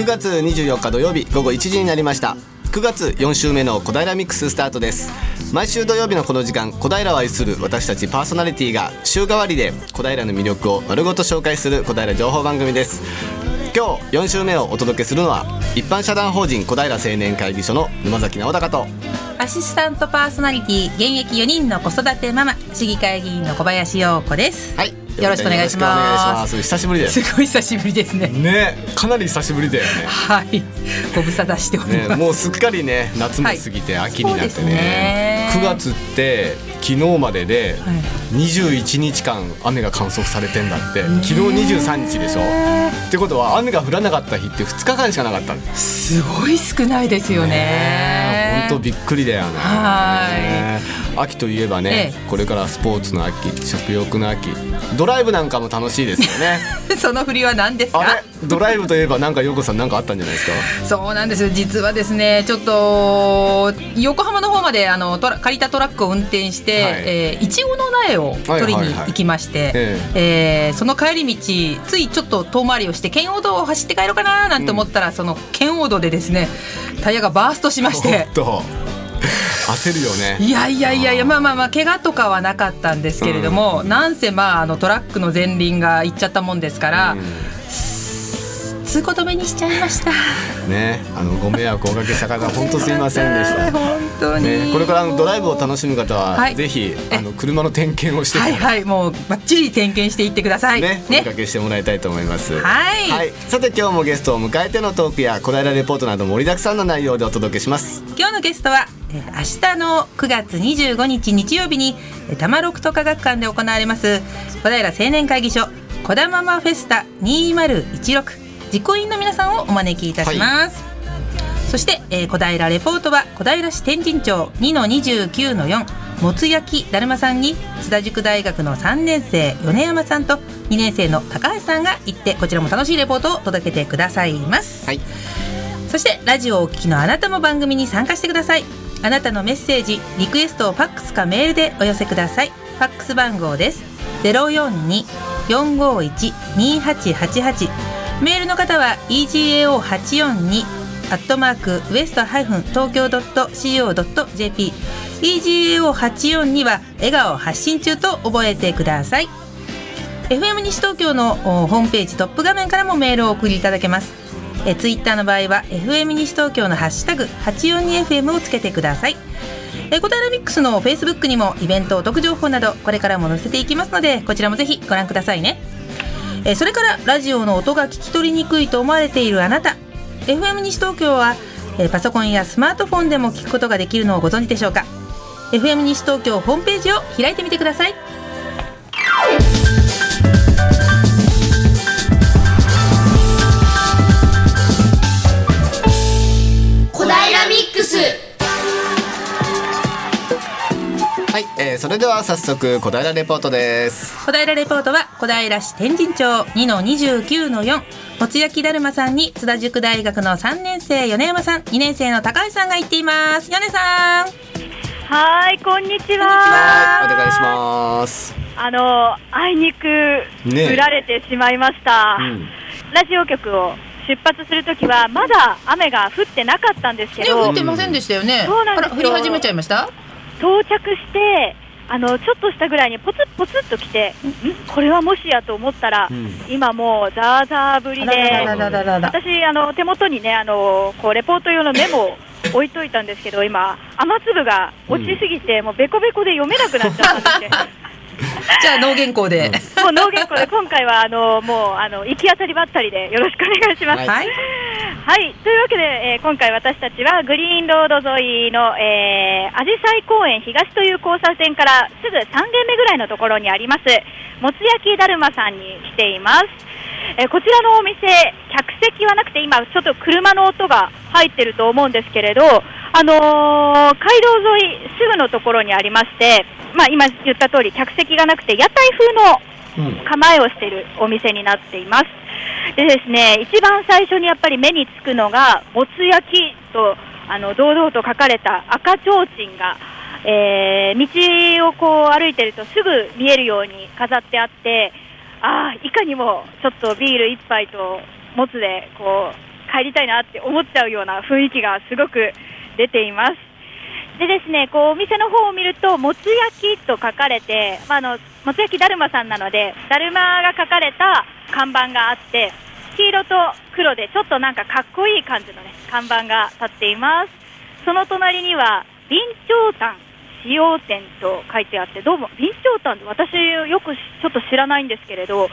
9月24日土曜日午後1時になりました。9月4週目の小平ミックススタートです。毎週土曜日のこの時間小平を愛する私たちパーソナリティが週替わりで小平の魅力を丸ごと紹介する小平情報番組です。今日4週目をお届けするのは一般社団法人小平青年会議所の沼崎直隆とアシスタントパーソナリティ現役4人の子育てママ市議会議員の小林陽子です。はいよろしくお願いします。久しぶりですすごい久しぶりですね。ねかなり久しぶりだよね。はい。ご無沙汰しております、ね、もうすっかりね夏も過ぎて秋になってね,、9月って昨日までで21日間雨が観測されてんだって、昨日23日でしょ。ってことは雨が降らなかった日って2日間しかなかったすごい少ないですよね本当びっくりだよね。はい。秋といえばね、ええ、これからスポーツの秋食欲の秋。ドライブなんかも楽しいですよね。その振りは何ですか？ドライブといえばなんか横さんなんかあったんじゃないですか？そうなんですよ。実はですねちょっと横浜の方まであの借りたトラックを運転して、はい。えー、いちごの苗を取りに行きまして、はいはいはい、え。えー、その帰り道ついちょっと遠回りをして圏央道を走って帰ろうかななんて思ったら、うん、その圏央道でですねタイヤがバーストしまして。焦るよね。いやいやいやいやまあまあまあ怪我とかはなかったんですけれども、うん、なんせまああのトラックの前輪がいっちゃったもんですから、うん通行止めにしちゃいました。ねあのご迷惑をおかけした方本当すいませんでした。本当に、ね、これからのドライブを楽しむ方は、はい、ぜひあの車の点検をしてはいはいもうバッチリ点検していってください。ねね。おかけしてもらいたいと思います。はい、はい、さて今日もゲストを迎えてのトークや小平レポートなど盛りだくさんの内容でお届けします。今日のゲストは明日の9月25日日曜日に多摩六都科学館で行われます小平青年会議所こだままフェスタ2016実行委員の皆さんをお招きいたします、はい、そして、えー、小平レポートは小平市天神町2の29の4もつ焼きだるまさんに津田塾大学の3年生米山さんと2年生の高橋さんが行ってこちらも楽しいレポートを届けてくださいます、はい、そしてラジオをお聞きのあなたも番組に参加してください。あなたのメッセージリクエストをファックスかメールでお寄せください。ファックス番号です。042-451-2888メールの方は egao842 アットマークウエストハイフン東京ドット CO ドット JP egao842 は笑顔発信中と覚えてください。FM 西東京のホームページトップ画面からもメールをお送りいただけます。えツイッターの場合は FM 西東京のハッシュタグ 842FM をつけてください。えコタラミックスのフェイスブックにもイベントお得情報などこれからも載せていきますのでこちらもぜひご覧くださいね。えそれからラジオの音が聞き取りにくいと思われているあなた。FM 西東京は、えパソコンやスマートフォンでも聞くことができるのをご存知でしょうか？FM 西東京ホームページを開いてみてください。えー、それでは早速小平レポートです。小平レポートは小平市天神町。2の29の4もつ焼きだるまさんに津田塾大学の3年生米山さん。2年生の高橋さんが行っています。米さん。はいこんにちは。お願いします。あのあいにく降られてしまいました、ねうん、ラジオ局を出発するときはまだ雨が降ってなかったんですけど、降ってませんでしたよね。そうなんです降り始めちゃいました？到着してあのちょっとしたぐらいにポツポツっと来て、ん。これはもしやと思ったら、うん、今もうザーザー降りで、私あの手元にねあのこうレポート用のメモを置いといたんですけど、今雨粒が落ちすぎて、うん、もうべこべこで読めなくなっちゃったんですよ。じゃあ脳原稿で、もう脳原稿で今回はあのもうあの行き当たりばったりでよろしくお願いします。はい、はい、というわけで、えー、今回私たちはグリーンロード沿いの、えー、アジサイ公園東という交差点からすぐ3軒目ぐらいのところにありますもつ焼きだるまさんに来ています。えー、こちらのお店、客席はなくて今ちょっと車の音が入ってると思うんですけれど、あのー、街道沿いすぐのところにありまして、まあ、今言った通り客席がなくて屋台風の構えをしているお店になっています。でですね、一番最初にやっぱり目につくのが、もつ焼きとあの堂々と書かれた赤ちょうちんが、えー、道をこう歩いてるとすぐ見えるように飾ってあって、ああ、いかにもちょっとビール1杯ともつでこう帰りたいなって思っちゃうような雰囲気がすごく出ています。でですね、こうお店の方を見ると、もつ焼きと書かれて、まあ、あのもつ焼きだるまさんなので、だるまが書かれた看板があって、黄色と黒でちょっとなんかかっこいい感じのね、看板が立っています。その隣には、備長炭使用店と書いてあって、どうも、備長炭って私よくちょっと知らないんですけれど、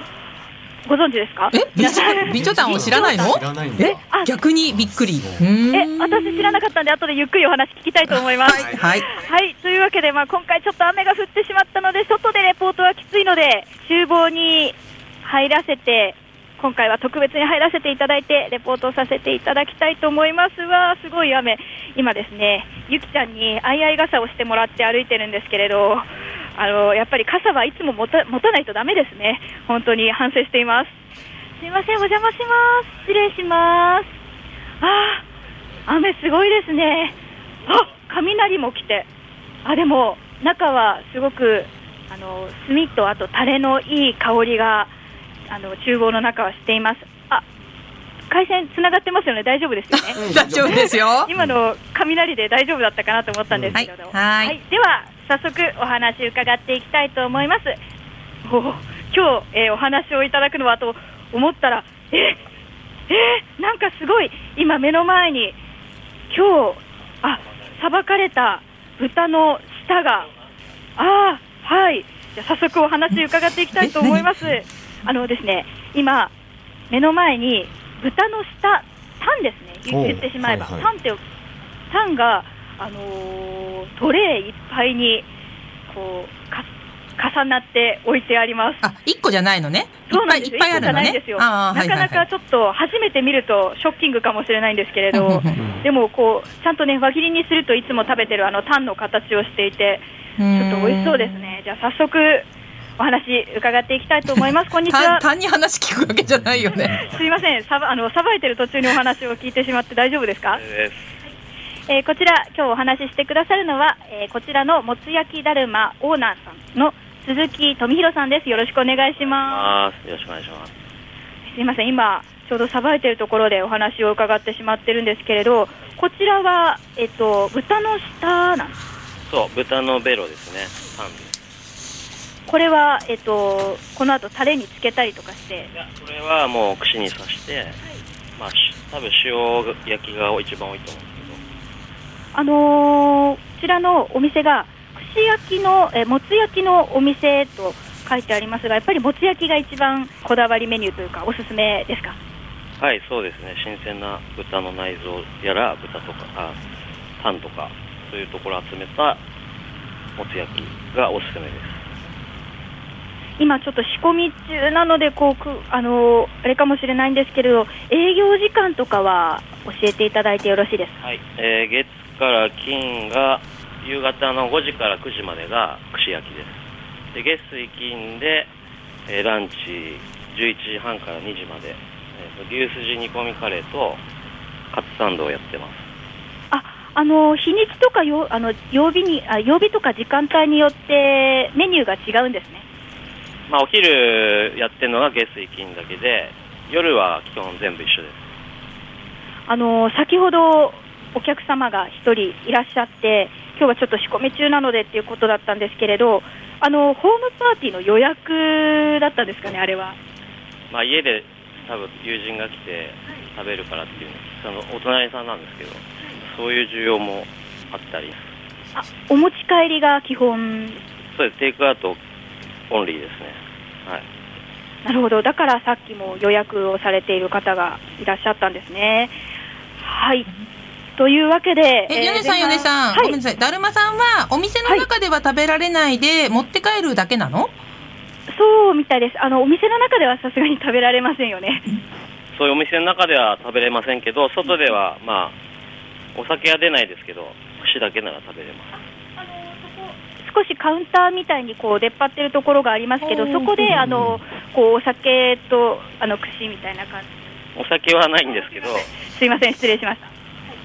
ご存知ですか？え備長備長炭を知らないの？知らないんだえあ逆にびっくり。うえ私知らなかったんで、後でゆっくりお話聞きたいと思います。はいはい。はい、というわけで、まあ、今回ちょっと雨が降ってしまったので、外でレポートはきついので、厨房に入らせて、今回は特別に入らせていただいて、レポートをさせていただきたいと思います。わ、すごい雨、今ですね、ゆきちゃんに相合い傘をしてもらって歩いてるんですけれど、あのやっぱり傘はいつも持た持たないとダメですね、本当に反省しています。すいません、お邪魔します。失礼します。あー、雨すごいですね。あ、雷も来て。あ、でも、中はすごく、あの、炭とあとタレのいい香りが、あの、厨房の中はしています。あ、回線つながってますよね。大丈夫ですよね？大丈夫ですよ今の雷で大丈夫だったかなと思ったんですけれど、はいはいでは早速お話伺っていきたいと思います。おお今日、えーお話をいただくのはと思ったらええーなんかすごい今目の前に今日あさばかれた豚の舌がああはい。じゃあ早速お話伺っていきたいと思います。あのですね今目の前に豚の舌タンですね。言ってしまえば、はいはい。タンってタンがあのートレーいっぱいにこうか重なって置いてありますあ一個じゃないのね？いっぱいいそうなんですっぱいあるの一個じゃないんですよなかなかちょっと初めて見るとショッキングかもしれないんですけれど、でもこうちゃんとね輪切りにするといつも食べてるあのタンの形をしていてちょっと美味しそうですね。じゃあ早速お話伺っていきたいと思います。こんにちは。単単に話聞くわけじゃないよね すいません。さばあのさばいてる途中にお話を聞いてしまって大丈夫ですか？えーこちら今日お話ししてくださるのは、えーこちらのもつ焼きだるまオーナーさんの鈴木富弘さんです。よろしくお願いしまます。よろしくお願いします。す。すいません。今ちょうどさばいてるところでお話を伺ってしまってるんですけれど、こちらはえっと豚の舌なんです。そう、豚のベロですね。パン。これはえっとこの後タレにつけたりとかして？いや、これはもう串に刺して、まあ、し多分塩焼きが一番多いと思うあのーこちらのお店が串焼きのえーもつ焼きのお店と書いてありますが、やっぱりもつ焼きが一番こだわりメニューというかおすすめですか？はい、そうですね。新鮮な豚の内臓やら、豚とか、あタンとか、そういうところを集めたもつ焼きがおすすめです。今ちょっと仕込み中なのでこうくあのーあれかもしれないんですけれど、営業時間とかは教えていただいてよろしいですか？はい、えー月から金が夕方の5時から9時までが串焼きです。で月水金で、えーランチ11時半から2時まで、えーと牛すじ煮込みカレーとカツサンドをやってます。あ、あのー日にちとかよあの曜日にあ曜日とか時間帯によってメニューが違うんですね。まあ、お昼やってるのが月水金だけで夜は基本全部一緒です。あの先ほどお客様が1人いらっしゃって、今日はちょっと仕込み中なのでっていうことだったんですけれど、あのホームパーティーの予約だったんですかね、あれは。まあ、家で多分友人が来て食べるからっていうそのお隣さんなんですけどそういう需要もあったり。あお持ち帰りが基本、そうです。テイクアウトオンリーですね。はい。なるほど、だからさっきも予約をされている方がいらっしゃったんですね。はいというわけで、え、ヨネさん、ヨネさん、はいごめんなさい。だるまさんは、お店の中では食べられないで、持って帰るだけなの？そうみたいです、あのお店の中ではさすがに食べられませんよね。そういうお店の中では食べれませんけど外ではまあお酒は出ないですけど串だけなら食べれます少しカウンターみたいにこう出っ張ってるところがありますけど、そこであのこうお酒とあの串みたいな感じ。お酒はないんですけど すいません、失礼しました。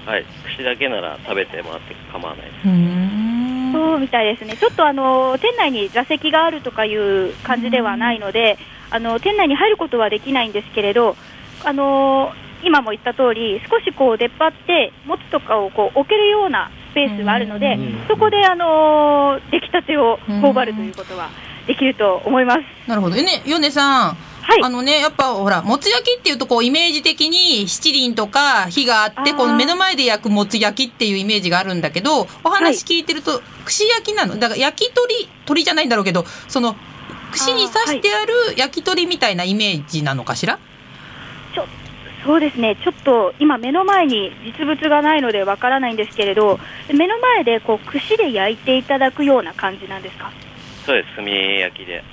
はい串だけなら食べてもらって構わないですうーん。そうみたいですね。ちょっとあの店内に座席があるとかいう感じではないので、あの店内に入ることはできないんですけれど、あの今も言った通り少しこう出っ張って持つとかをこう置けるようなスペースがあるので、そこで、あのー出来たてを頬張るということはできると思います。なるほど。えね、ヨネさん。はい。あのね、やっぱほら、もつ焼きっていうとこうイメージ的に七輪とか火があって、この目の前で焼くもつ焼きっていうイメージがあるんだけど、お話聞いてると、串焼きなの？だから焼き鳥、鳥じゃないんだろうけど、その、串に刺してある焼き鳥みたいなイメージなのかしら？ちょそうですね、ちょっと今、目の前に実物がないのでわからないんですけれど、目の前でこう串で焼いていただくような感じなんですか、そうです。炭焼きで。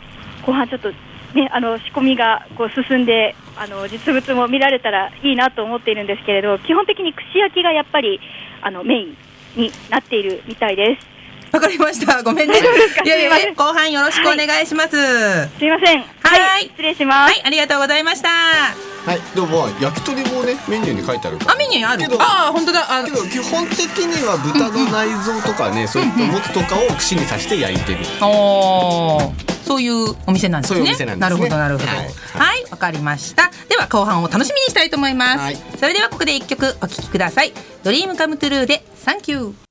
後半ちょっと、ね、あの仕込みがこう進んであの、実物も見られたらいいなと思っているんですけれど、基本的に串焼きがやっぱりあのメインになっているみたいです。わかりました。ごめんね。いやいや後半よろしくお願いします。はすいません、はい失礼します。い、ありがとうございました。はいでもまあ焼き鳥もねメニューに書いてあるからあ、メニューある？けどああ、本当だ。あけど基本的には豚の内臓とかね、そういったもつとかを串に刺して焼いてる。おーそういうお店なんですね。そういうお店なんですねるほどなるほど。ははいい、わ、かりました。では後半を楽しみにしたいと思います。はいそれではここで一曲お聴きください。ドリームカムトゥルーでサンキュー。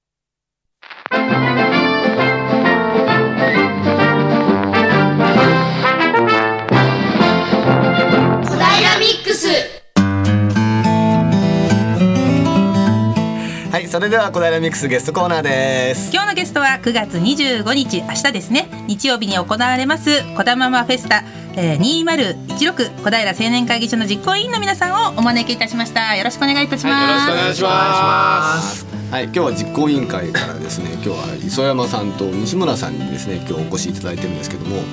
小平ミックス。はい、それでは小平ミックスゲストコーナーです。今日のゲストは9月25日明日ですね。日曜日に行われますこだままフェスタ、えー、2016小平青年会議所の実行委員の皆さんをお招きいたしました。よろしくお願いいたします、よろしくお願いします。はい、今日は実行委員会からですね、今日は磯山さんと西村さんにですね、今日お越しいただいてるんですけども、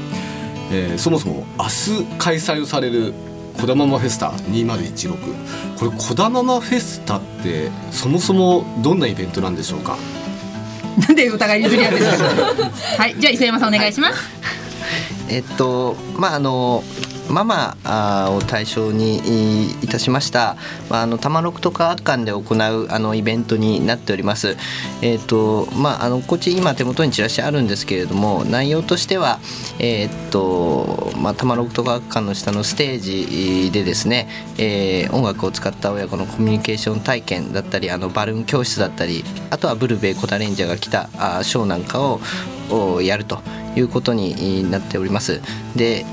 えーそもそも明日開催をされるこだままフェスタ2016これこだままフェスタってそもそもどんなイベントなんでしょうか？なんでお互い譲り合うんですか？はいじゃあ磯山さんお願いします。えっとまああのママあーを対象にいいたしました、まあ、あの玉六と科学館で行うあのイベントになっております。えっとまああのこっち今手元にチラシあるんですけれども内容としてはえっとまあ玉六と科学館の下のステージでですね、えー音楽を使った親子のコミュニケーション体験だったりあのバルーン教室だったりあとはブルベイコダレンジャーが来たあショーなんかををやるということになっております。で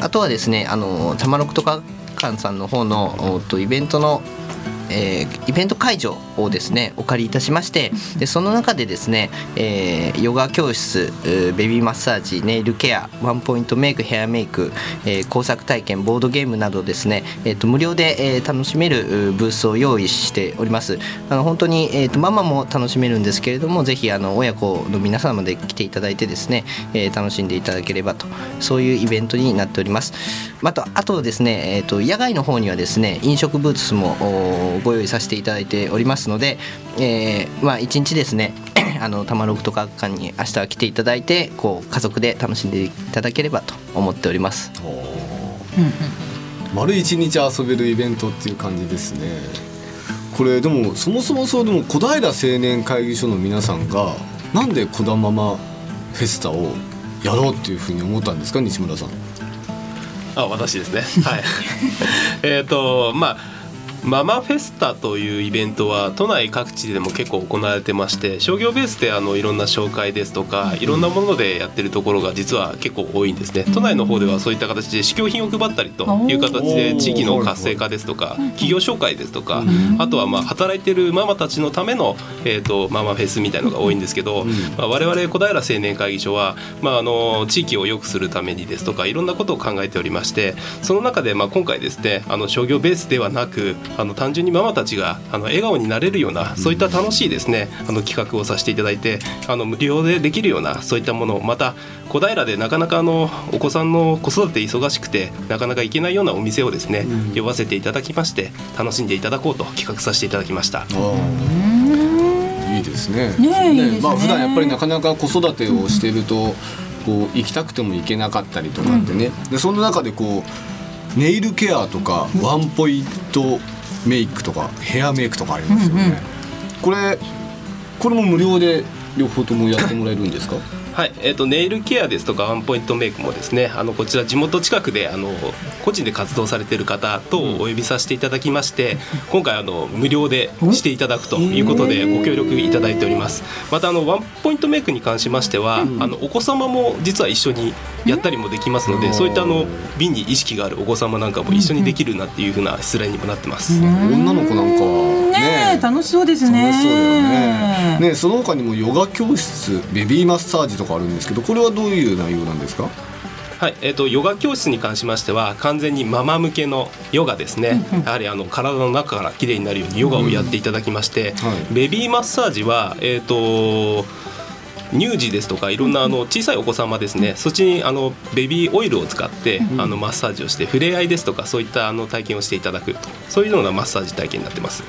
あとはですねあの玉六とか館さんの方のイベントのえーイベント会場をですねお借りいたしましてでその中でですね、えーヨガ教室ベビーマッサージネイルケアワンポイントメイクヘアメイク、えー工作体験ボードゲームなどですね、えーと無料で、えー楽しめるブースを用意しております。あの本当に、えーとママも楽しめるんですけれどもぜひあの親子の皆様で来ていただいてですね、えー楽しんでいただければとそういうイベントになっております。またあとですね、えー、と野外の方にはですね飲食ブースもおご用意させていただいておりますので、えーまあ一日ですね あの玉六とか館に明日は来ていただいてこう家族で楽しんでいただければと思っております。丸一日遊べるイベントっていう感じですね。これでもそもそもそうでも小平青年会議所の皆さんがなんでこだままフェスタをやろうっていうふうに思ったんですか西村さん。あ私ですね。はい。えっとまあママフェスタというイベントは都内各地でも結構行われてまして商業ベースであのいろんな紹介ですとかいろんなものでやってるところが実は結構多いんですね。都内の方ではそういった形で試供品を配ったりという形で地域の活性化ですとか企業紹介ですとかあとはまあ働いてるママたちのための、えー、とママフェスみたいのが多いんですけど、まあ、我々小平青年会議所は、まあ、あの地域を良くするためにですとかいろんなことを考えておりましてその中でまあ今回ですねあの商業ベースではなくあの単純にママたちがあの笑顔になれるようなそういった楽しいですねあの企画をさせていただいてあの無料でできるようなそういったものをまた小平でなかなかあのお子さんの子育て忙しくてなかなか行けないようなお店をですね、呼ばせていただきまして楽しんでいただこうと企画させていただきました。いいですね。ねえいいですねまあ普段やっぱりなかなか子育てをしてると、こう行きたくても行けなかったりとかってね。でその中でこうネイルケアとかワンポイントメイクとかヘアメイクとかありますよね。これこれも無料で両方ともやってもらえるんですか？はい、えっ、とネイルケアですとかワンポイントメイクもですね、あのこちら地元近くであの個人で活動されている方とお呼びさせていただきまして、今回あの無料でしていただくということでご協力いただいております。またあのワンポイントメイクに関しましては、あのお子様も実は一緒にやったりもできますので、そういったあの美に意識があるお子様なんかも一緒にできるなっていう風な失礼にもなってます。女の子なんか楽しそうですね。楽しそうだよね。ねその他にもヨガ教室ベビーマッサージとかあるんですけどこれはどういう内容なんですか？はい、えっ、とヨガ教室に関しましては完全にママ向けのヨガですね。やはりあの体の中から綺麗になるようにヨガをやっていただきまして、はい。ベビーマッサージはえっ、と乳児ですとかいろんなあの小さいお子様ですね、そっちにあのベビーオイルを使ってあのマッサージをして触れ合いですとかそういったあの体験をしていただくとそういうようなマッサージ体験になってます。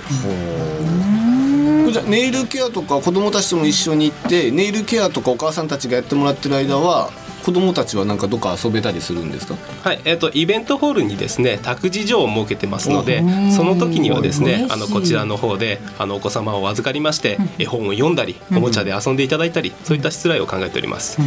じゃあネイルケアとか子供たちとも一緒に行ってネイルケアとかお母さんたちがやってもらってる間は子供たちはなんかどっか遊べたりするんですか？はい、えっ、とイベントホールにですね託児所を設けてますので、その時にはですね、あのこちらの方であのお子様を預かりまして、絵本を読んだり、おもちゃで遊んでいただいたり、そういったしつらいを考えております。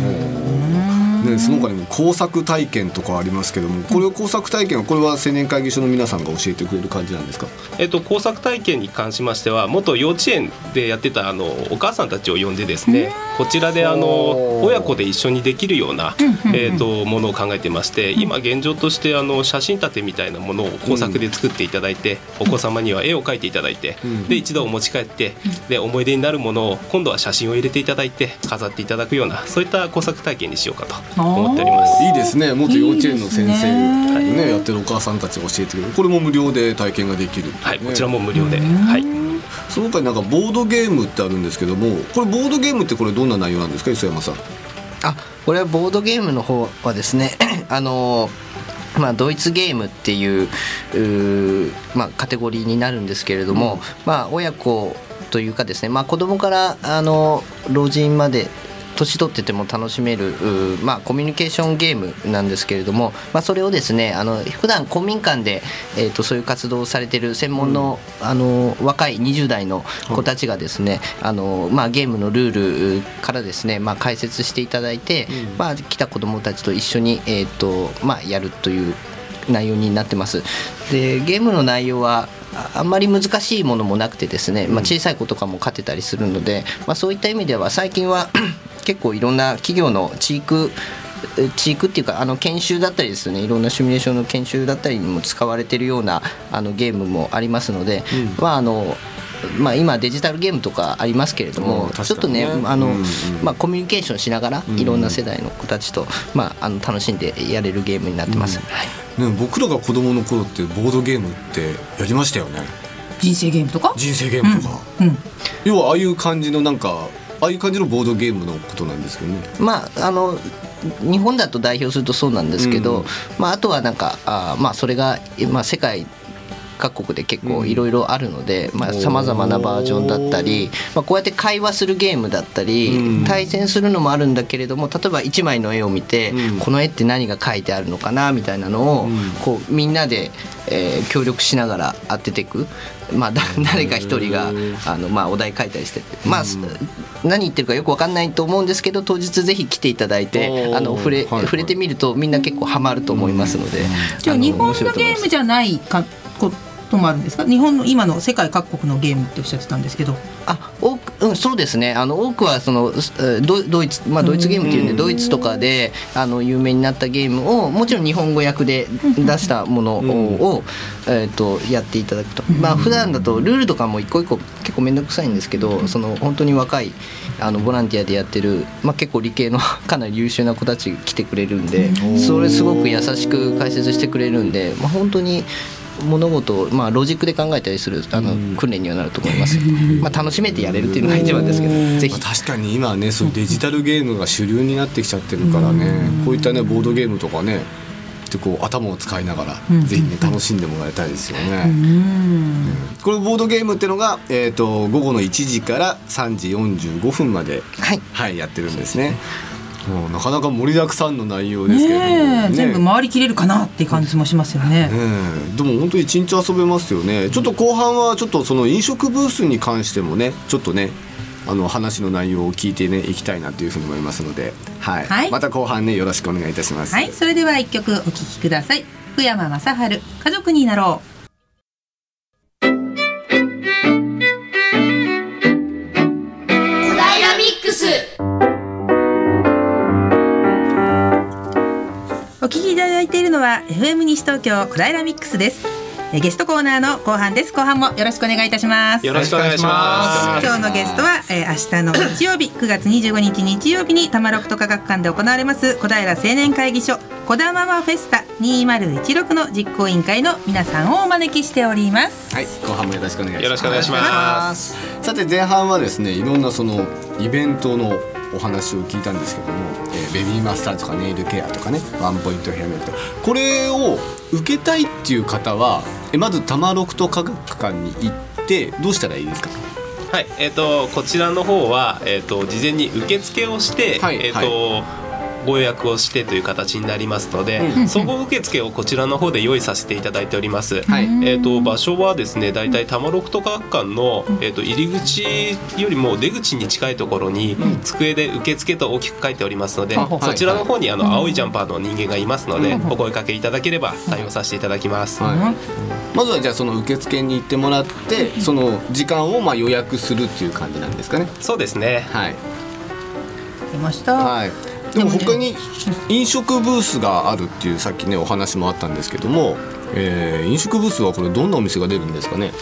ね、その他にも工作体験とかありますけどもこれを工作体験はこれは青年会議所の皆さんが教えてくれる感じなんですか？えっ、と工作体験に関しましては、元幼稚園でやってたあのお母さんたちを呼んでですね、こちらであの親子で一緒にできるような、えっ、とものを考えてまして、今現状としてあの写真立てみたいなものを工作で作っていただいて、お子様には絵を描いていただいて、で一度お持ち帰って、で思い出になるものを今度は写真を入れていただいて飾っていただくようなそういった工作体験にしようかと思っております。いいですね。元幼稚園の先生ね。ねやってるお母さんたちが教えてくれる。これも無料で体験ができるね。はい、こちらも無料で、はい。その他になんかボードゲームってあるんですけどもこれボードゲームってこれどんな内容なんですか？磯山さん。あこれはボードゲームの方はですね あのまあ、ドイツゲームっていうまあ、カテゴリーになるんですけれども、まあ、親子というかですね、まあ、子供からあの老人まで年取ってても楽しめる、まあ、コミュニケーションゲームなんですけれども、まあ、それをですねあの普段公民館で、えー、とそういう活動をされてる専門の,、あの若い20代の子たちがですね、あのまあ、ゲームのルールからですね、まあ、解説していただいて、まあ、来た子どもたちと一緒に、えーとまあ、やるという内容になってます。でゲームの内容はああんまり難しいものもなくてですね、まあ、小さい子とかも勝てたりするので、まあ、そういった意味では最近は結構いろんな企業の地域地域っていうかあの研修だったりですねいろんなシミュレーションの研修だったりにも使われてるようなあのゲームもありますので、まああのまあ、今デジタルゲームとかありますけれども、ちょっとねあの、うんうんまあ、コミュニケーションしながらいろんな世代の子たちと、まあ、あの楽しんでやれるゲームになってます。はい。ね、僕らが子供の頃ってボードゲームってやりましたよね？人生ゲームとか？人生ゲームとか、うん。要はああいう感じのなんかああいう感じのボードゲームのことなんですけどね。まああの日本だと代表するとそうなんですけど、うんまあ、あとはなんかあーまあそれが、まあ、世界各国で結構いろいろあるのでさまざ、まなバージョンだったり、まあ、こうやって会話するゲームだったり、うん。対戦するのもあるんだけれども例えば1枚の絵を見て、うん。この絵って何が描いてあるのかなみたいなのを、うん。こうみんなで、えー協力しながら当てていく。まあ、だ誰か一人があの、まあ、お題書いたりしてまあ、何言ってるかよく分かんないと思うんですけど当日ぜひ来ていただいてあの触れ、はいはい。触れてみるとみんな結構ハマると思いますので、じゃあ日本のゲームじゃないかこともあるんですか？日本の今の世界各国のゲームっておっしゃってたんですけど。あ多くうん、そうですね。あの多くはそのドドイツ、まあ、ドイツゲームっていうんでドイツとかであの有名になったゲームをもちろん日本語訳で出したものを、えー、とやっていただくと、まあ普段だとルールとかも一個一個結構面倒くさいんですけどその本当に若いあのボランティアでやってる、まあ、結構理系の かなり優秀な子たち来てくれるんでそれすごく優しく解説してくれるんで、まあ、本当に物事を、まあ、ロジックで考えたりするあの訓練にはなると思います、まあ、楽しめてやれるっていうのが一番ですけどぜひ。まあ、確かに今はねそうデジタルゲームが主流になってきちゃってるからねこういったねボードゲームとかねでこう頭を使いながらぜひね楽しんでもらいたいですよね。うん。これボードゲームっていうのが、えー、と午後の1時から3時45分まで、はい。はい、やってるんですね。もうなかなか盛りだくさんの内容ですけれども、ねえ全部回りきれるかなって感じもしますよね。うんでも本当に一日遊べますよね。ちょっと後半はちょっとその飲食ブースに関してもねちょっとねあの話の内容を聞いてねいきたいなというふうに思いますので、はい、はい。また後半ねよろしくお願いいたします。はい。それでは一曲お聴きください。福山雅治家族になろ小お聴きいただいているのは FM 西東京小平ミックスです。えゲストコーナーの後半です。後半もよろしくお願いいたします。よろしくお願いします。今日のゲストは、えー、明日の日曜日 9月25日日曜日に多摩六都科学館で行われます小平青年会議所小田ママフェスタ2016の実行委員会の皆さんをお招きしております。はい、後半もよろしくお願いします。よろしくお願いします。さて前半はですね、いろんなそのイベントのお話を聞いたんですけども、えーベビーマッサージとかネイルケアとかね、ワンポイントヘアメイクとか、これを受けたいっていう方は、えまず多摩六都科学館に行ってどうしたらいいですか？はい、えっ、とこちらの方はえっ、と事前に受付をして、はいえっ、と、ご予約をしてという形になりますので、総合受付をこちらの方で用意させていただいております。はいえっ、と場所はですね、だいたい多摩六都科学館のえっ、と入り口よりも出口に近いところに机で受付と大きく書いておりますので、はいそちらの方にあの青いジャンパーの人間がいますので、お声かけいただければ対応させていただきます。はい。まずはじゃあその受付に行ってもらって、その時間をまあ予約するっていう感じなんですかね。そうですね。はい。出ました、はい。でも他に飲食ブースがあるっていうさっきねお話もあったんですけども、えー飲食ブースはこれどんなお店が出るんですかね？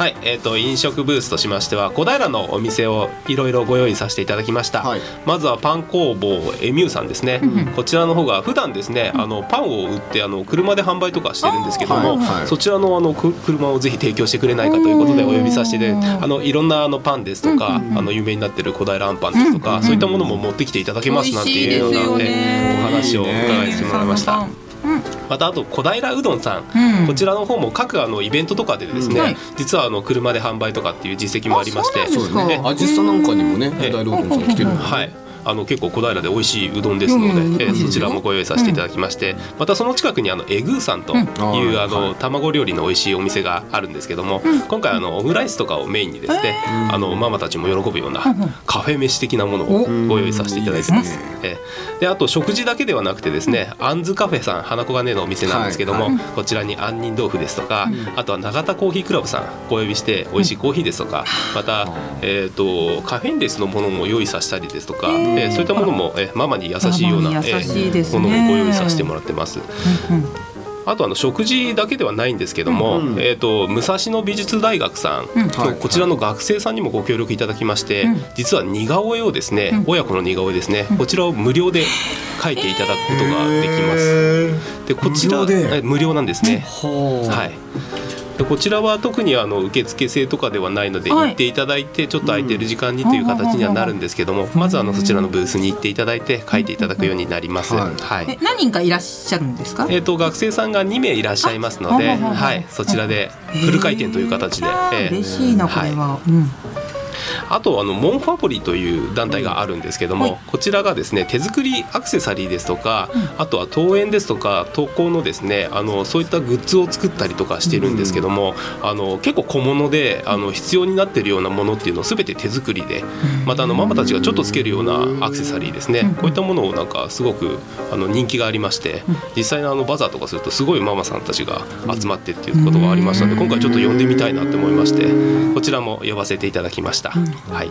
はい、えー、と飲食ブースとしましては小平のお店をいろいろご用意させていただきました、はい。まずはパン工房エミューさんですね、こちらの方が普段ですねあのパンを売ってあの車で販売とかしてるんですけども、はいはい。そちらのあのく車をぜひ提供してくれないかということでお呼びさせてあのいろんなあのパンですとか、あの有名になってる小平あんパンですとか、そういったものも持ってきていただけますなんていうような、ね。えお話を伺いしてもらいました。うん。またあと小平うどんさん、うん。こちらの方も各あのイベントとかでですね、うん。はい実はあの車で販売とかっていう実績もありまして。あそうなんですか。アジスタなんかにもね、え大ロードンさん来てるんで。はいあの結構小平で美味しいうどんですので、うんえーそちらもご用意させていただきまして、またその近くにあのエグーさんという、うん。あの卵料理の美味しいお店があるんですけども、今回あのオムライスとかをメインにですね、あのママたちも喜ぶようなカフェ飯的なものをご用意させていただいてます。えー。であと食事だけではなくてですね、あんずカフェさん花子金のお店なんですけども、はい。こちらに杏仁豆腐ですとか、あとは永田コーヒークラブさんご呼びして美味しいコーヒーですとか、また、えー、とカフェインレスのものも用意させたりですとか、えーそういったものも、えーママに優しいような、ママに優しいですね。ものもご用意させてもらってます。あとあの食事だけではないんですけども、うんえー、と武蔵野美術大学さんとはい。こちらの学生さんにもご協力いただきまして、実は似顔絵をですね、親子の似顔絵ですね、こちらを無料で描いていただくことができます。でこちら無料無料なんですね。ははい。でこちらは特にあの受付制とかではないのではい。行っていただいてちょっと空いてる時間にという形にはなるんですけどもまずあのそちらのブースに行っていただいて書いていただくようになります。はい。はい。え何人かいらっしゃるんですか？えー、と学生さんが2名いらっしゃいますので、はい、そちらでフル回転という形で、えー嬉しいなこれは、うんあとあのモンファボリという団体があるんですけども、はい。こちらがですね手作りアクセサリーですとか、あとは登園ですとか投稿のですねあのそういったグッズを作ったりとかしてるんですけども、あの結構小物であの必要になってるようなものっていうのを全て手作りでまたあのママたちがちょっとつけるようなアクセサリーですね、こういったものをなんかすごくあの人気がありまして、実際のあのバザーとかするとすごいママさんたちが集まってっていうことがありましたので今回ちょっと呼んでみたいなって思いましてこちらも呼ばせていただきました。はい。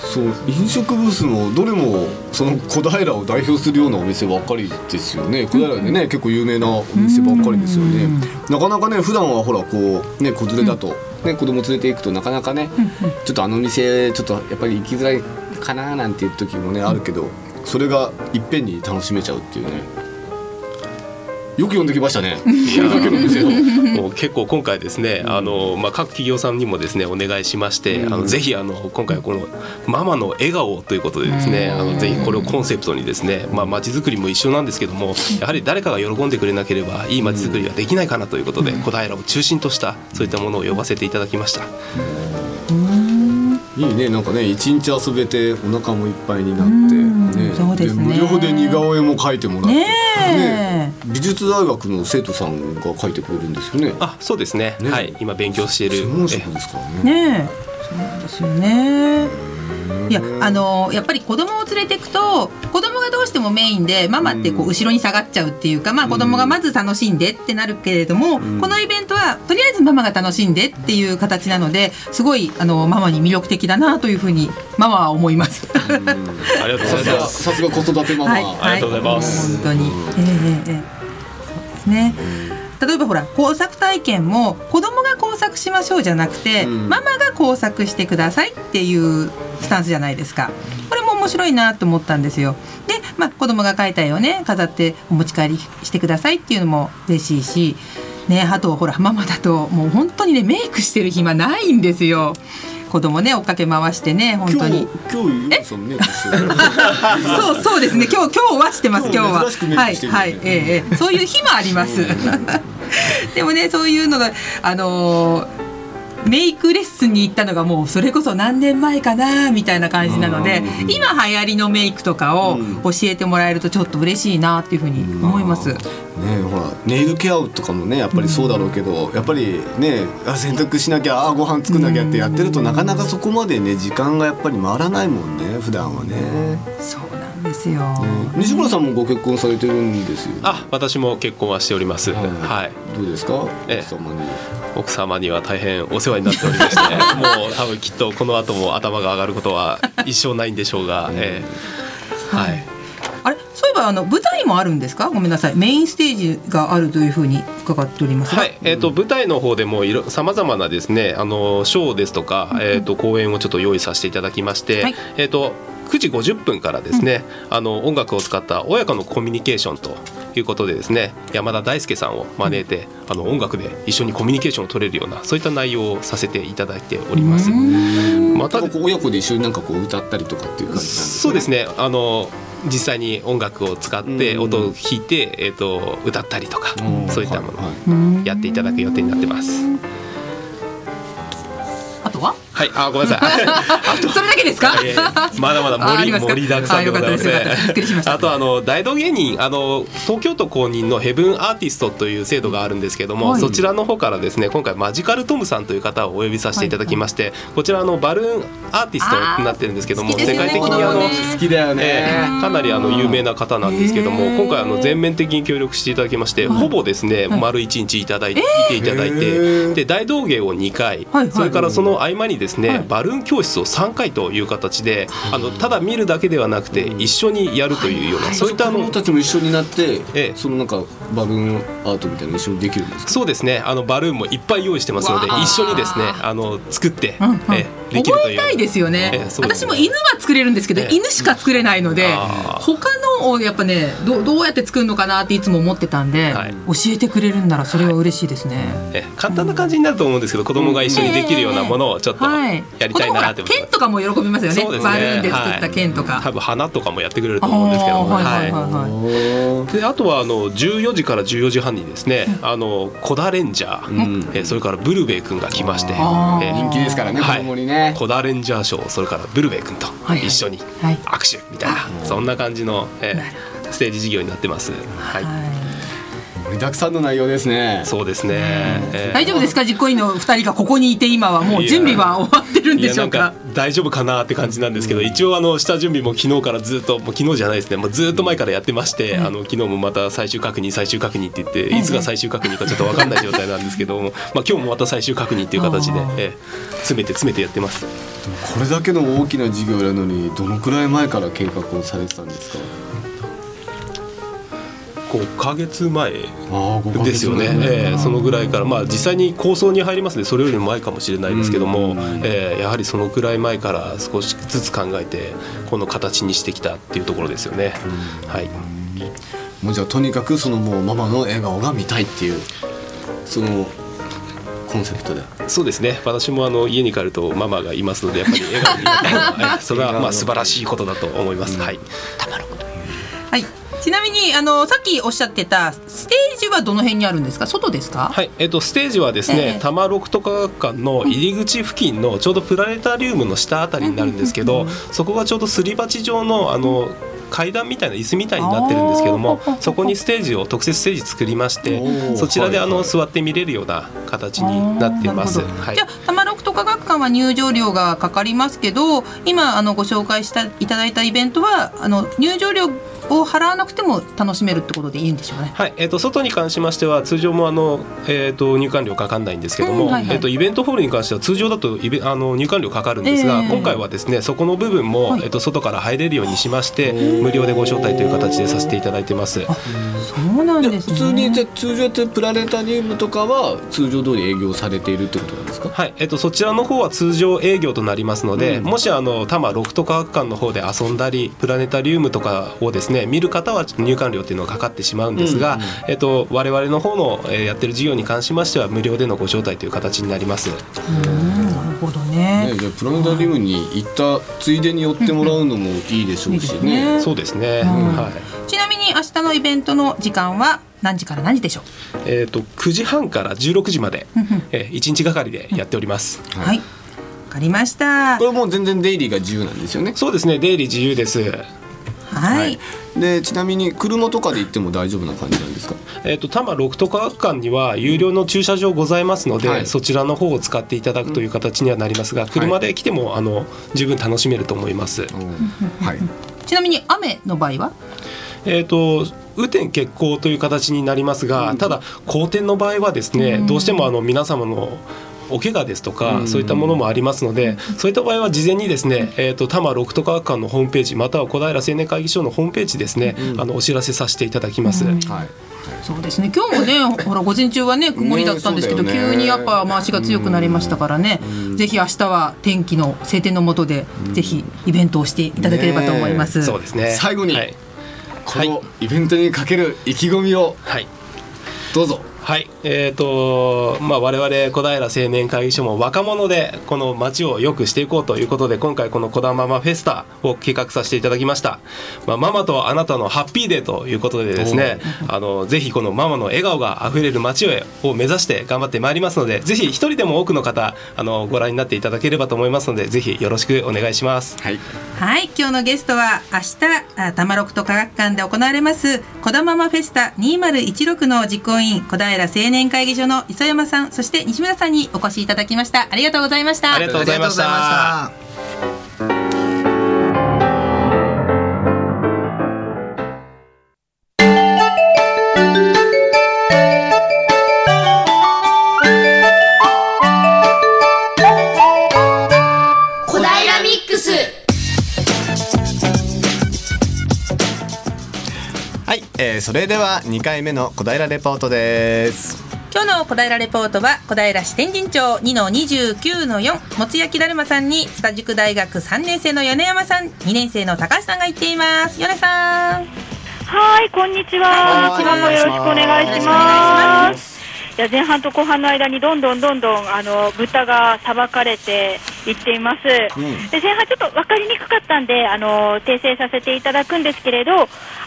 そう飲食ブースもどれもその小平を代表するようなお店ばっかりですよね。小平でね結構有名なお店ばっかりですよね。なかなかね普段はほらこうね子連れだと、ね、子供連れて行くとなかなかねちょっとあの店ちょっとやっぱり行きづらいかななんていう時もねあるけどそれがいっぺんに楽しめちゃうっていうね。よく呼んできましたね。それだけの店を。もう結構今回ですね、あのまあ各企業さんにもですねお願いしまして、あのぜひあの今回はこのママの笑顔ということでですね、あのぜひこれをコンセプトにですね、まあ街づくりも一緒なんですけども、やはり誰かが喜ん。でくれなければいい街づくりができないかなということで、小平を中心としたそういったものを呼ばせていただきました。いいねなんかね一日遊べてお腹もいっぱいになって、うんねそうですね無料で似顔絵も描いてもらって、ね美術大学の生徒さんが描いてくれるんですよね。あ、そうですね。ねはい、今勉強している。専門職ですからね。ねえそうなんですよね。いやあのやっぱり子供を連れていくと子供がどうしてもメインでママってこう後ろに下がっちゃうっていうか、まあ、子供がまず楽しんでってなるけれども、このイベントはとりあえずママが楽しんでっていう形なのですごいあのママに魅力的だなというふうにママは思います。ありがとうございます。さすが子育てママ、はい、ありがとうございます。本当に、ええええええ。そうですね。例えばほら工作体験も子供が工作しましょうじゃなくて、うんママが工作してくださいっていうスタンスじゃないですか。これも面白いなと思ったんですよ。で、まあ子供が描いた絵をね飾ってお持ち帰りしてくださいっていうのも嬉しいし、ねあとほらママだともう本当にねメイクしてる暇ないんですよ。子供ね追っかけ回してね本当に。今日ゆう？さんメイクしてるそうそうですね。今日今日はしてます。今日は。はいはいええええそういう日もあります。でもねそういうのがあのーメイクレッスンに行ったのがもうそれこそ何年前かなみたいな感じなのでうん。今流行りのメイクとかをうん教えてもらえるとちょっと嬉しいなっていうふうに思います。ねほらネイルケアとかもねやっぱりそうだろうけど、やっぱりねあ洗濯しなきゃあご飯作んなきゃってやってると、なかなかそこまでね時間がやっぱり回らないもんね普段はね、そうなんですよ。西村さんもご結婚されてるんですよね。あ私も結婚はしております。はい。はい。どうですか？ええ。奥様に奥様には大変お世話になっておりまして もう多分きっとこの後も頭が上がることは一生ないんでしょうが、ええ。はい。あれ？そういえばあの舞台もあるんですか？ごめんなさい。メインステージがあるというふうに伺っておりますが。はい、えっ、と舞台の方でもいろ様々なですね、あのショーですとか、えっ、と公演をちょっと用意させていただきまして、はい。えっ、と9時50分からですね、あの音楽を使った親子のコミュニケーションということでですね、山田大輔さんを招いて、あの音楽で一緒にコミュニケーションを取れるようなそういった内容をさせていただいております。また親子で一緒になんかこう歌ったりとかっていう感じなんですそうですね。あの実際に音楽を使ってうん音を弾いて、えっ、と歌ったりとか、うんそういったものをやっていただく予定になってます。あとははい、あ、ごめんなさい。それだけですか？いやいやまだまだ盛り盛りだくさんでございます。あとあの大道芸人あの東京都公認のヘブンアーティストという制度があるんですけども、はい。そちらの方からですね今回マジカルトムさんという方をお呼びさせていただきまして、こちらあのバルーンアーティストになってるんですけどもね世界的にあの、好きだよね、ええかなりあの有名な方なんですけども、今回あの全面的に協力していただきまして、ほぼですね、丸一日いただいて、見ていただいへてー。で大道芸を2回、はいはい。それからその合間にですね、はい。バルーン教室を3回という形であのただ見るだけではなくて一緒にやるというような、そういったあ子の供たちも一緒になって、ええ。そのなんかバルーンアートみたいなの一緒にできるんですか？そうですね。あのバルーンもいっぱい用意してますので一緒にですねあの作って、うんうん。えできるという。覚えたいですよね。ええそうです私も犬は作れるんですけど、ええ。犬しか作れないので他のをやっぱねどうどうやって作るのかなっていつも思ってたんで、はい。教えてくれるんならそれは嬉しいですね、え簡単な感じになると思うんですけど子供が一緒にできるようなものをちょっとはいやりたいなって剣とかも喜びますよね。そうですね。バルーンで作った剣とか、はい。多分花とかもやってくれると思うんですけども、はいはいはいであとはあの14時から14時半にですね、あのコダレンジャー、うん。えーそれからブルベイ君が来まして、えー人気ですからね、はい。子供にね。コダレンジャーショーそれからブルベイ君とはい一緒にはい。握手みたいな、そんな感じの、えーステージ事業になってます。はい、はい盛りだくさんの内容ですね。そうですね。えー。大丈夫ですか？実行委員の二人がここにいて今はもう準備は終わってるんでしょうか？か大丈夫かなって感じなんですけど、一応あの下準備も昨日からずっともう昨日じゃないですね。もうずっと前からやってまして、あの昨日もまた最終確認最終確認って言って、いつが最終確認かちょっと分かんない状態なんですけども、まあ今日もまた最終確認っていう形でえー詰めて詰めてやってます。これだけの大きな事業やるのにどのくらい前から計画をされてたんですか？5ヶ月前ですよね、えーそのぐらいから、まあ、実際に構想に入りますね。それよりも前かもしれないですけども、うん。えーやはりそのくらい前から少しずつ考えてこの形にしてきたっていうところですよね。はい。もうじゃあとにかくそのもうママの笑顔が見たいっていうそのコンセプトで。そうですね。私もあの家に帰るとママがいますのでやっぱり笑顔に それはまあ素晴らしいことだと思います。はい。はいちなみにあのさっきおっしゃってたステージはどの辺にあるんですか？外ですか、はい、えっとステージはですえね、え多摩六都科学館の入り口付近のちょうどプラネタリウムの下あたりになるんですけど、そこがちょうどすり鉢状のあの階段みたいな椅子みたいになってるんですけどもそこにステージを特設ステージ作りましてそちらであの座って見れるような形になっています。はい、じゃあ玉六と科学館は入場料がかかりますけど今あのご紹介したいただいたイベントはあの入場料を払わなくても楽しめるってことでいいんでしょうね。はい、えっ、ー、と外に関しましては通常もあのえっ、ー、と入館料かかんないんですけども、うんはいはい、えっ、ー、とイベントホールに関しては通常だとイベあの入館料かかるんですが、えー、今回はですねそこの部分も、はい、えっ、と外から入れるようにしまして、無料でご招待という形でさせていただいてます。そうなんです、ね、普通にじゃ通常ってプラネタリウムとかは通常通り営業されているってことなんですか？はい、えっ、とそちらの方は通常営業となりますので、うん、もしあの多摩ロフト科学館の方で遊んだりプラネタリウムとかをですね見る方は入館料っていうのがかかってしまうんですが、うんうん、えっと、我々の方の、えー、やってる事業に関しましては無料でのご招待という形になります。なるほどね。ねじゃプラネタリウムに行ったついでに寄ってもらうのもいいでしょうしね。ねそうですね、はい。ちなみに明日のイベントの時間は何時から何時でしょう？えっ、ー、と9時半から16時まで、えー、1日がかりでやっております。はい。わかりました。これもう全然出入りが自由なんですよね。そうですね、出入り自由です。はい、でちなみに車とかで行っても大丈夫な感じなんですか、えーと、多摩六都科学館には有料の駐車場ございますので、はい、そちらの方を使っていただくという形にはなりますが、車で来ても、あの十分楽しめると思います。はい、ちなみに雨の場合は？えーと、雨天決行という形になりますが、ただ好天の場合はですね、どうしてもあの皆様のお怪我ですとか、そういったものもありますので、そういった場合は事前にですね、えーと、多摩六都科学館のホームページまたは小平青年会議所のホームページですね、あのお知らせさせていただきます。はい。そうですね。今日もね、ほら午前中はね曇りだったんですけど、ね、急にやっぱ雨足が強くなりましたからね。ぜひ明日は天気の晴天の下で、ぜひイベントをしていただければと思います。そうですね。最後に、はい、このイベントにかける意気込みを、はい、どうぞ。はい、えーとまあ、我々小平青年会議所も若者でこの街を良くしていこうということで今回この「こだママフェスタ」を企画させていただきました、まあ、ママとあなたのハッピーデーということでですねあのぜひこのママの笑顔があふれる街を目指して頑張ってまいりますのでぜひ一人でも多くの方あのご覧になっていただければと思いますのでぜひよろしくお願いします。はい、はい、今日のゲストは明日玉六と科学館で行われます「こだママフェスタ2016」の実行委員小平青年会議所の磯山さんそして西村さんにお越しいただきました。ありがとうございました。ありがとうございました。はい、えー、それでは2回目の小平レポートです今日の小平レポートは小平市天神町2の29の4もつ焼きだるまさんに津田塾大学3年生の米山さん2年生の高橋さんが行っています。米さん。はいこんにちは。こんにちは。もよろしくお願いしますいや前半と後半の間にどんどんどんどんあの豚がさばかれていっています、うん、で前半ちょっと分かりにくかったんであの訂正させていただくんですけれど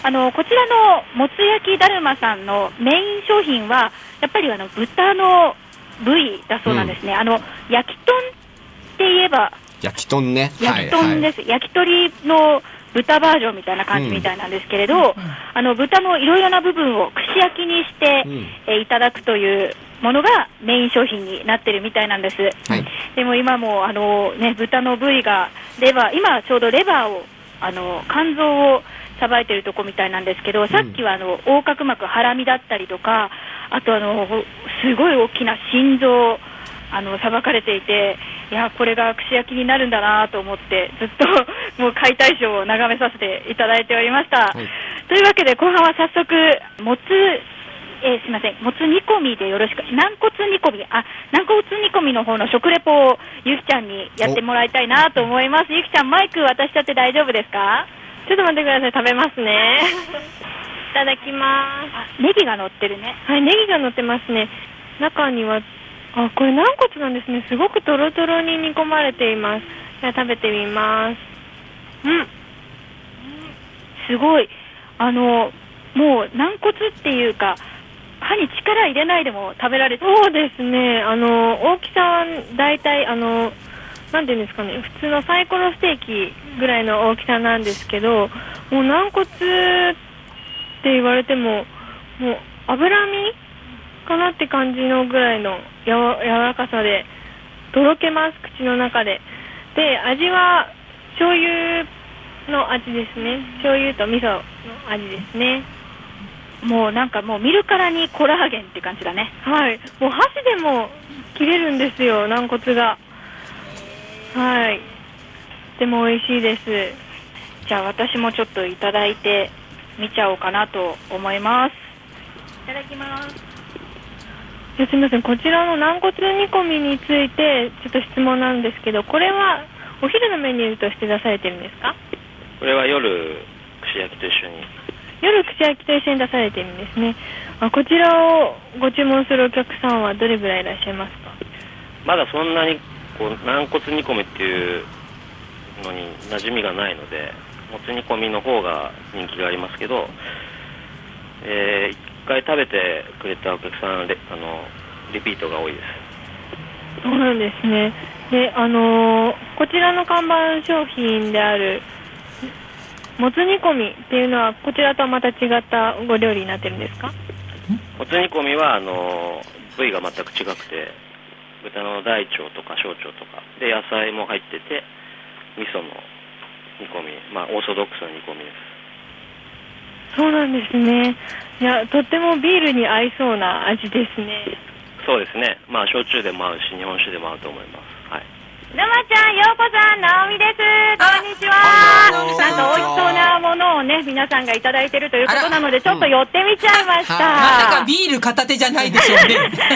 あのこちらのもつ焼きだるまさんのメイン商品はやっぱりあの豚の部位だそうなんですね、うん、あの焼き豚って言えば焼き豚ね。焼き豚です、はいはい、焼き鳥の豚バージョンみたいな感じみたいなんですけれど、うん、あの豚のいろいろな部分を串焼きにして、うん、えいただくというものがメイン商品になってるみたいなんです、はい、でも今もあの、ね、豚の部位がレバー今ちょうどレバーをあの肝臓をさばいてるとこみたいなんですけど、さっきはあの横隔膜、ハラミだったりとか、あとあのすごい大きな心臓、あのさばかれていて、いやこれが串焼きになるんだなと思って、ずっと もう解体ショーを眺めさせていただいておりました。はい、というわけで、後半は早速、もつえー、すみません、もつ煮込みでよろしく、軟骨煮込み、あ、軟骨煮込みの方の食レポをゆきちゃんにやってもらいたいなと思います。ゆきちゃん、マイク渡しちゃって大丈夫ですか？ちょっと待ってください、食べますね。いただきます。ネギが乗ってるね。はい、ネギが乗ってますね。中には、あ、これ軟骨なんですね。すごくとろとろに煮込まれています。じゃあ食べてみます。うん。すごい。あの、もう軟骨っていうか、歯に力入れないでも食べられそうですね。あの、大きさは大体、あの、なんていうんですかね、普通のサイコロステーキぐらいの大きさなんですけど、もう軟骨って言われてももう脂身かなって感じのぐらいのやわ柔らかさでとろけます口の中で。で味は醤油の味ですね。醤油と味噌の味ですね。もうなんかもう見るからにコラーゲンって感じだね。はい。もう箸でも切れるんですよ軟骨が。はい。でも美味しいです。じゃあ私もちょっといただいてみちゃおうかなと思います。いただきますすみませんこちらの軟骨煮込みについてちょっと質問なんですけどこれはお昼のメニューとして出されてるんですか？これは夜串焼きと一緒に。夜串焼きと一緒に出されてるんですね。あこちらをご注文するお客さんはどれぐらいいらっしゃいますか？まだそんなにこう軟骨煮込みっていうのに馴染みがないのでもつ煮込みの方が人気がありますけど、えー、1回食べてくれたお客さんレあのリピートが多いです。そうなんですね。であのーこちらの看板商品であるもつ煮込みっていうのはこちらとはまた違ったご料理になってるんですか？もつ煮込みはあの部位が全く違くて豚の大腸とか小腸とか。で野菜も入ってて味噌の煮込みまあオーソドックスな煮込みです。そうなんですねいやとってもビールに合いそうな味ですね。そうですね。まあ焼酎でも合うし日本酒でも合うと思います。はい。沼ちゃん、ようこさん、なおみです。こんにちは。なんか美味しそうなものをね、皆さんがいただいてるということなので、ちょっと寄ってみちゃいました。まさかビール片手じゃないでしょう ね。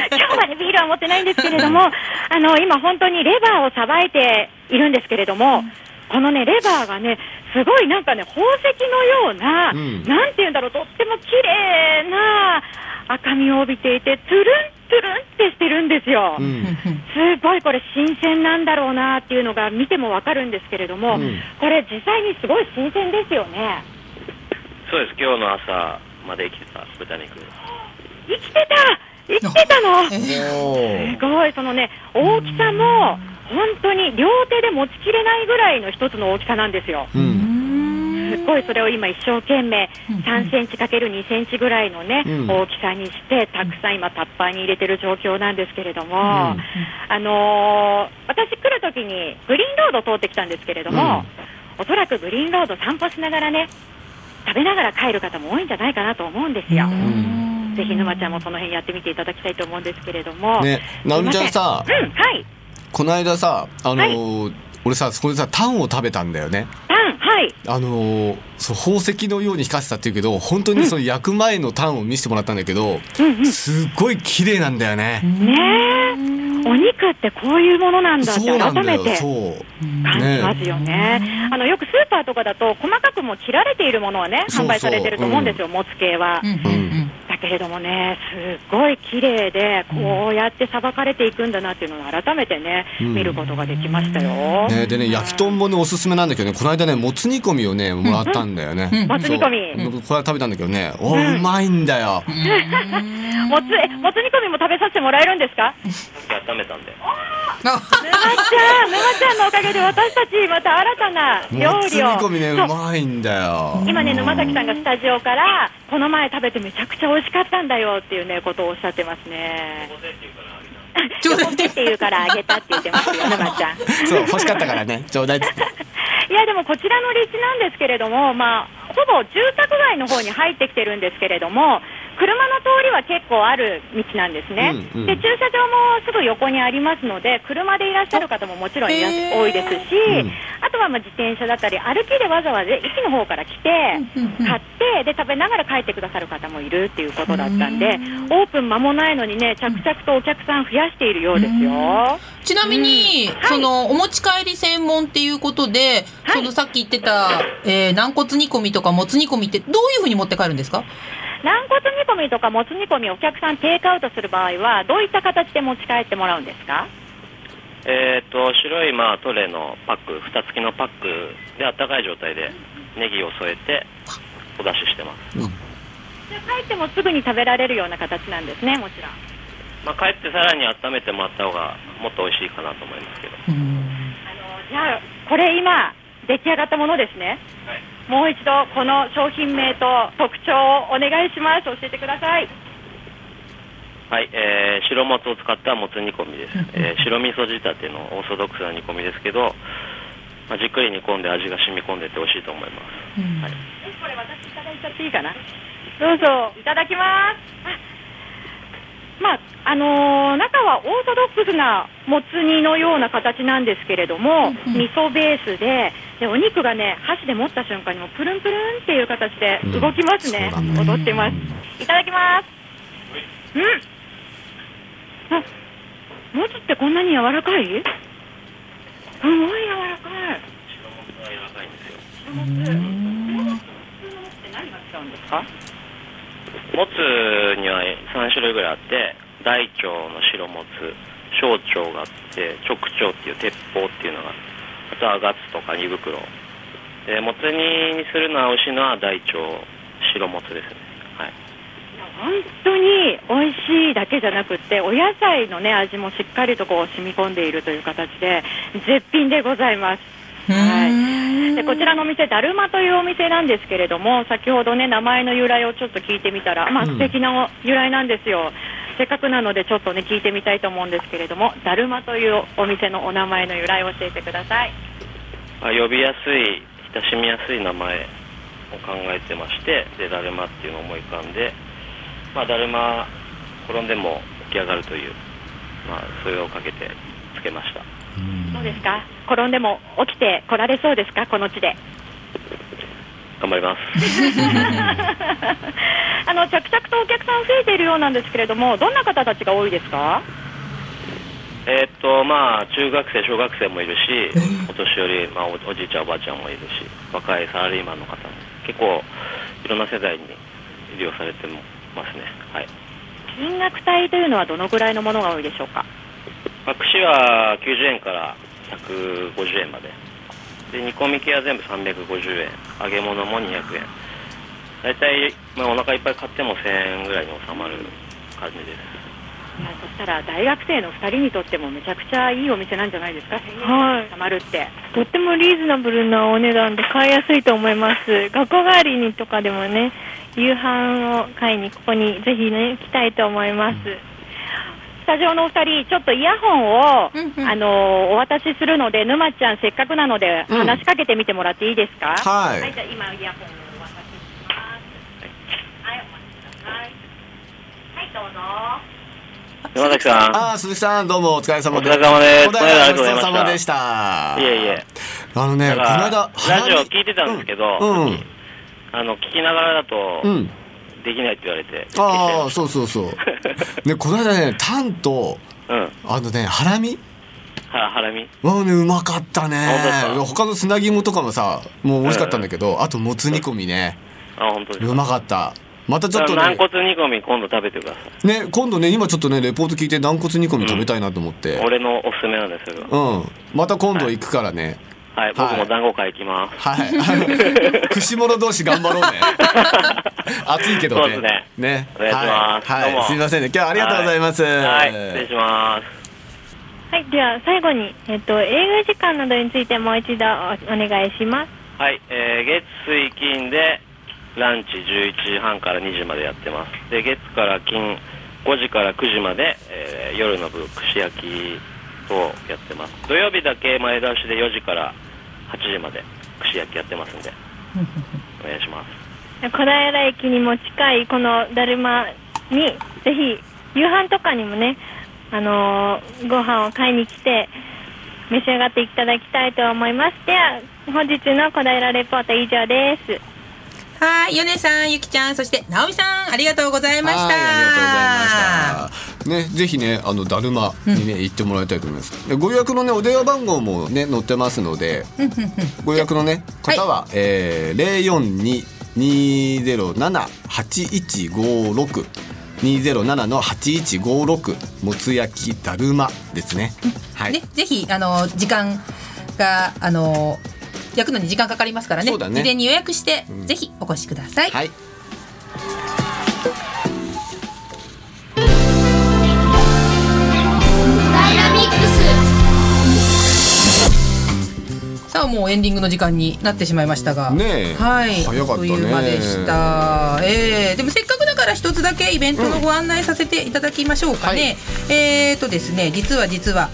今日はね、ビールは持ってないんですけれども、あの、今本当にレバーをさばいているんですけれども、このね、レバーがね、すごいなんかね、宝石のような、うん。なんていうんだろう、とっても綺麗な赤みを帯びていて、つるんつるんってしてるんですよ。うん。すごいこれ新鮮なんだろうなっていうのが見てもわかるんですけれども、うん。これ実際にすごい新鮮ですよね。そうです。今日の朝まで生きてた豚肉。生きてた生きてたの。すごい、そのね、大きさも、本当に両手で持ちきれないぐらいの一つの大きさなんですよ。うんすっごいそれを今一生懸命3センチかける2センチぐらいのね、うん大きさにして、たくさん今タッパーに入れてる状況なんですけれども、んあのー私来るときにグリーンロード通ってきたんですけれども、おそらくグリーンロード散歩しながらね、食べながら帰る方も多いんじゃないかなと思うんですよ。ぜひ沼ちゃんもその辺やってみていただきたいと思うんですけれども。ねなおみちゃんさうん、はい。この間さあのー俺さそこでさタンを食べたんだよねタン、はい。あのーそう宝石のように光ってたっていうけど本当にその焼く前のタンを見せてもらったんだけど、うんうん。すっごい綺麗なんだよね、ねえ。お肉ってこういうものなんだってそうなんだよ改めてそう感じますよね。あのよくスーパーとかだと細かくも切られているものはね販売されてると思うんですよ、もつ系は。うんうんだけれどもね、すっごい綺麗でこうやってさばかれていくんだなっていうのを改めてね、うん。見ることができましたよ。ね、でね焼きとんぼねおすすめなんだけどねこの間ねもつ煮込みをねもらったんだよね、うん。もつ煮込み。これ食べたんだけどねおうまいんだよ、もつえもつ煮込みも食べさせてもらえるんですか？温めたんで。沼ちゃん、沼ちゃんのおかげで私たちまた新たな料もつ煮理を。込みねうまいんだよ。今ね沼崎さんがスタジオからこの前食べてめちゃくちゃ美味しかったんだよっていうねことをおっしゃってますね。ちょうだいって言うからあげたって言ってますよ沼ちゃん。そう欲しかったからねちょうだいって いやでもこちらの立地なんですけれども、まあ、ほぼ住宅街の方に入ってきてるんですけれども、車の通りは結構ある道なんですね、うんうん。で駐車場もすぐ横にありますので、車でいらっしゃる方ももちろんいらっへー。多いですし、うん。あとはまあ自転車だったり、歩きでわざわざ駅の方から来て、買ってで食べながら帰ってくださる方もいるっていうことだったんで、オープン間もないのにね、着々とお客さん増やしているようですよ。ちなみに、はい。そのお持ち帰り専門っていうことで、はい。そのさっき言ってた、えー軟骨煮込みとかもつ煮込みってどういうふうに持って帰るんですか？軟骨煮込みとかもつ煮込みお客さんテイクアウトする場合はどういった形で持ち帰ってもらうんですか？えっ、と白いまあトレーのパック蓋付きのパックであったかい状態でネギを添えてお出ししてます。じゃあ帰ってもすぐに食べられるような形なんですねもちろん。まあ帰ってさらに温めてもらった方がもっと美味しいかなと思いますけど。あのじゃあこれ今出来上がったものですねもう一度この商品名と特徴をお願いします。教えてください。はい、えー白もつを使ったもつ煮込みです、えー 白味噌仕立てのオーソドックスな煮込みですけど、まあ、じっくり煮込んで味が染み込んでて美味しいと思います、はい、これ私いただいちゃっていいかな？どうぞいただきます。あまああのー中はオーソドックスなもつ煮のような形なんですけれども、味噌ベースででお肉がね箸で持った瞬間にもプルンプルンっていう形で動きますね、うん踊ってます。いただきます。うん。あもつってこんなに柔らかい？すごい柔らかい。白もつは柔らかいんですよ。白もつ。白もつって何が違うんですか？もつには3種類ぐらいあって大腸の白もつ小腸があって直腸っていう鉄砲っていうのがあとはガツとか煮袋。でもつ煮にするのは美味しいのは大腸白もつですね。はい。本当に美味しいだけじゃなくてお野菜のね味もしっかりとこう染み込んでいるという形で絶品でございます。はい、でこちらのお店、だるまというお店なんですけれども、先ほどね、名前の由来をちょっと聞いてみたら、まあうん素敵な由来なんですよ。せっかくなので、ちょっとね、聞いてみたいと思うんですけれども、だるまというお店のお名前の由来を教えてください。まあ、呼びやすい親しみやすい名前を考えてましてでだるまっていうのを思い浮かんで、まあ、だるま転んでも起き上がるという、まあ、それをかけてつけましたどうですか？転んでも起きて来られそうですか？この地で。頑張ります。あの着々とお客さん増えているようなんですけれども、どんな方たちが多いですか？えーっとまあ中学生小学生もいるしお年寄り、まあ、おおじいちゃんおばあちゃんもいるし若いサラリーマンの方も結構いろんな世代に利用されてますね。はい。金額帯というのはどのぐらいのものが多いでしょうか？まあ、串は90円から150円までで煮込み系は全部350円揚げ物も200円大体、まあ、お腹いっぱい買っても1000円ぐらいに収まる感じですいやそしたら大学生の2人にとってもめちゃくちゃいいお店なんじゃないですか、1000はい円たまるって。とってもリーズナブルなお値段で買いやすいと思います。学校帰りにとかでもね、夕飯を買いにここにぜひね、来たいと思います。スタジオのお二人、ちょっとイヤホンを、うんうん。あのお渡しするので、沼ちゃん、せっかくなので、うん。話しかけてみてもらっていいですか？はい。はい、じゃあ今、イヤホンをお渡しします。はい、お待ちください。はい、どうぞ。山崎さん。ああ鈴木さんどうもお疲れ様です。お疲れ様ですお疲れ様でした。いえいえ。あのねこの間ラジオ聞いてたんですけど、うん。うん。あの聞きながらだとうんできないって言われて、ああそうそうそう。ねこの間ねタンとうん。はあのねハラミ？ハラミ？わあねうまかったね。他の砂肝とかもさもう美味しかったんだけど、あともつ煮込みね。あ本当ですか？うまかった。またちょっとね。軟骨煮込み今度食べてください。ね今度ね今ちょっとねレポート聞いて軟骨煮込み食べたいなと思って。俺のおすすめなんですようん。また今度行くからね。はい僕も団子会行きます、はい、あの串物同士頑張ろうね。暑いけどね。そうですね。ね。お願いします。はい、はい、すみませんね。今日はありがとうございます。はい。失礼します。はい、では最後に、えっと、営業時間などについてもう一度おお願いします。はい、えー月水金でランチ11時半から2時までやってます。で月から金5時から9時まで、えー夜の部串焼きとやってます。土曜日だけ前倒しで4時から8時まで串焼きやってますんでお願いします。小平駅にも近いこのだるまにぜひ夕飯とかにもね、あのーご飯を買いに来て召し上がっていただきたいと思います。では本日の小平レポート以上です。はい、ヨネさん、ゆきちゃん、そして直美さん、ありがとうございました。はいありがとうございました。ねぜひねあのだるまにね、行ってもらいたいと思います。でご予約のねお電話番号もね載ってますのでご予約のね方は、えー、042-207-8156 207の8156もつ焼きだるまですね。はい。ね、ぜひあの時間があの焼くのに時間かかりますからね。ね。事前に予約して、ん。ぜひお越しください、はい。ダイナミックスさあもうエンディングの時間になってしまいましたが。ねえ。はい。早かったね。いう間でした、えーでもせっかくだから一つだけイベントのご案内させていただきましょうかね、えーとですね実は実は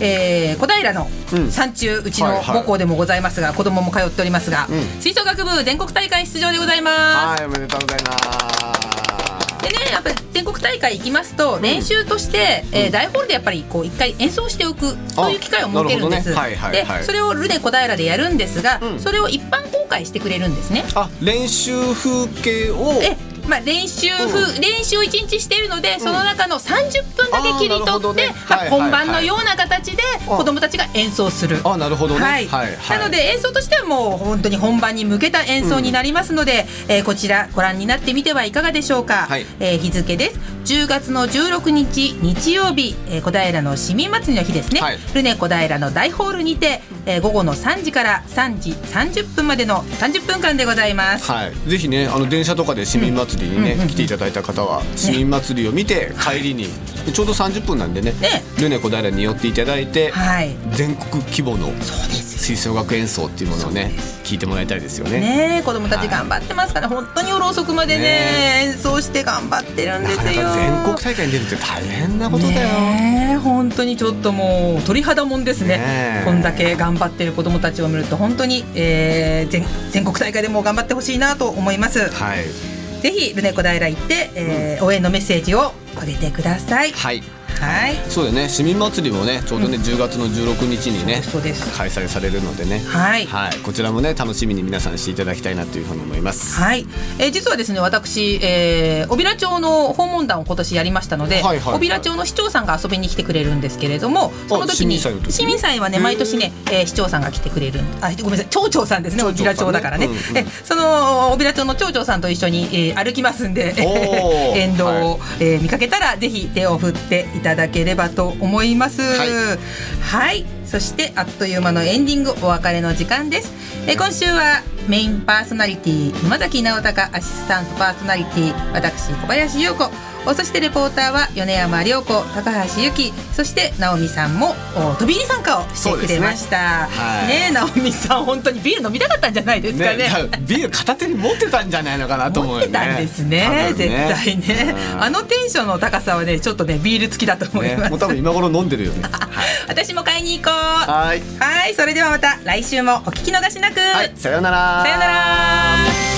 えー小平のうん。山中うちの母校でもございますが、子供も通っておりますが、うん。吹奏楽部全国大会出場でございます、はいおめでとうございます。でねやっぱり全国大会行きますと練習として、えー大ホールでやっぱりこう一回演奏しておくそういう機会を設けるんです、なるほどね。はいはいはい。でそれをルネ小平でやるんですが、うん。それを一般公開してくれるんですね。あ練習風景をでまあ、練習風、練習を1日しているので、その中の30分だけ切り取って、ね。まあ本番のような形で子どもたちが演奏する。あなるほどね。はい。なので演奏としてはもう本当に本番に向けた演奏になりますので、えーこちらご覧になってみてはいかがでしょうか、はい。えー日付です。10月の16日日曜日、えー小平の市民祭りの日ですね、はい。ルネ小平の大ホールにて、えー午後の3時から3時30分までの30分間でございます、はい、ぜひねあの電車とかで市民祭りにね、うんうんうん来ていただいた方は市民祭りを見て帰りに、ちょうど30分なんでねね。ルネ小平に寄っていただいて、はい。全国規模の吹奏楽演奏っていうものをね聞いてもらいたいですよね。ねえ子供たち頑張ってますから、本当に夜遅くまでねね演奏して頑張ってるんですよ。全国大会に出るって大変なことだよ。ねえ本当にちょっともう鳥肌もんですね。ねえ。こんだけ頑張ってる子供たちを見ると本当に、えー全全国大会でも頑張ってほしいなと思います。はい、ぜひルネ小平行って、えー応援のメッセージをあげてください。はい、はい。そうだよね。市民祭りもねちょうどね、10月の16日にねそうです。開催されるのでね、はい。はい、こちらもね楽しみに皆さんしていただきたいなというふうに思います。はい、えー実はですね私、えー、小平町の訪問団を今年やりましたので、はいはいはい。小平町の市長さんが遊びに来てくれるんですけれどもその時に市民祭はね毎年ね、えー市長さんが来てくれるあごめんなさい町長さんですね小平町だからね、うんうん。えその小平町の町長さんと一緒に、えー歩きますんで沿道を、えー見かけたらぜひ手を振っていただければと思います。はい。はい、そしてあっという間のエンディングお別れの時間です、えー今週はメインパーソナリティ今崎直隆アシスタントパーソナリティ私小林優子。おそしてレポーターは米山良子高橋由紀そして直美さんもお飛び入り参加をしてくれました。ね。はい。ねえ直美さん本当にビール飲みたかったんじゃないですかね。ね、ビール片手に持ってたんじゃないのかなと思うよね。持ってたんですね。多分絶対ね。うん。あのテンションの高さはねちょっとねビール付きだと思いねます、もう多分今頃飲んでるよね。私も買いに行こう。はい。はいそれではまた来週もお聞き逃しなく、はい、さようなら。さようなら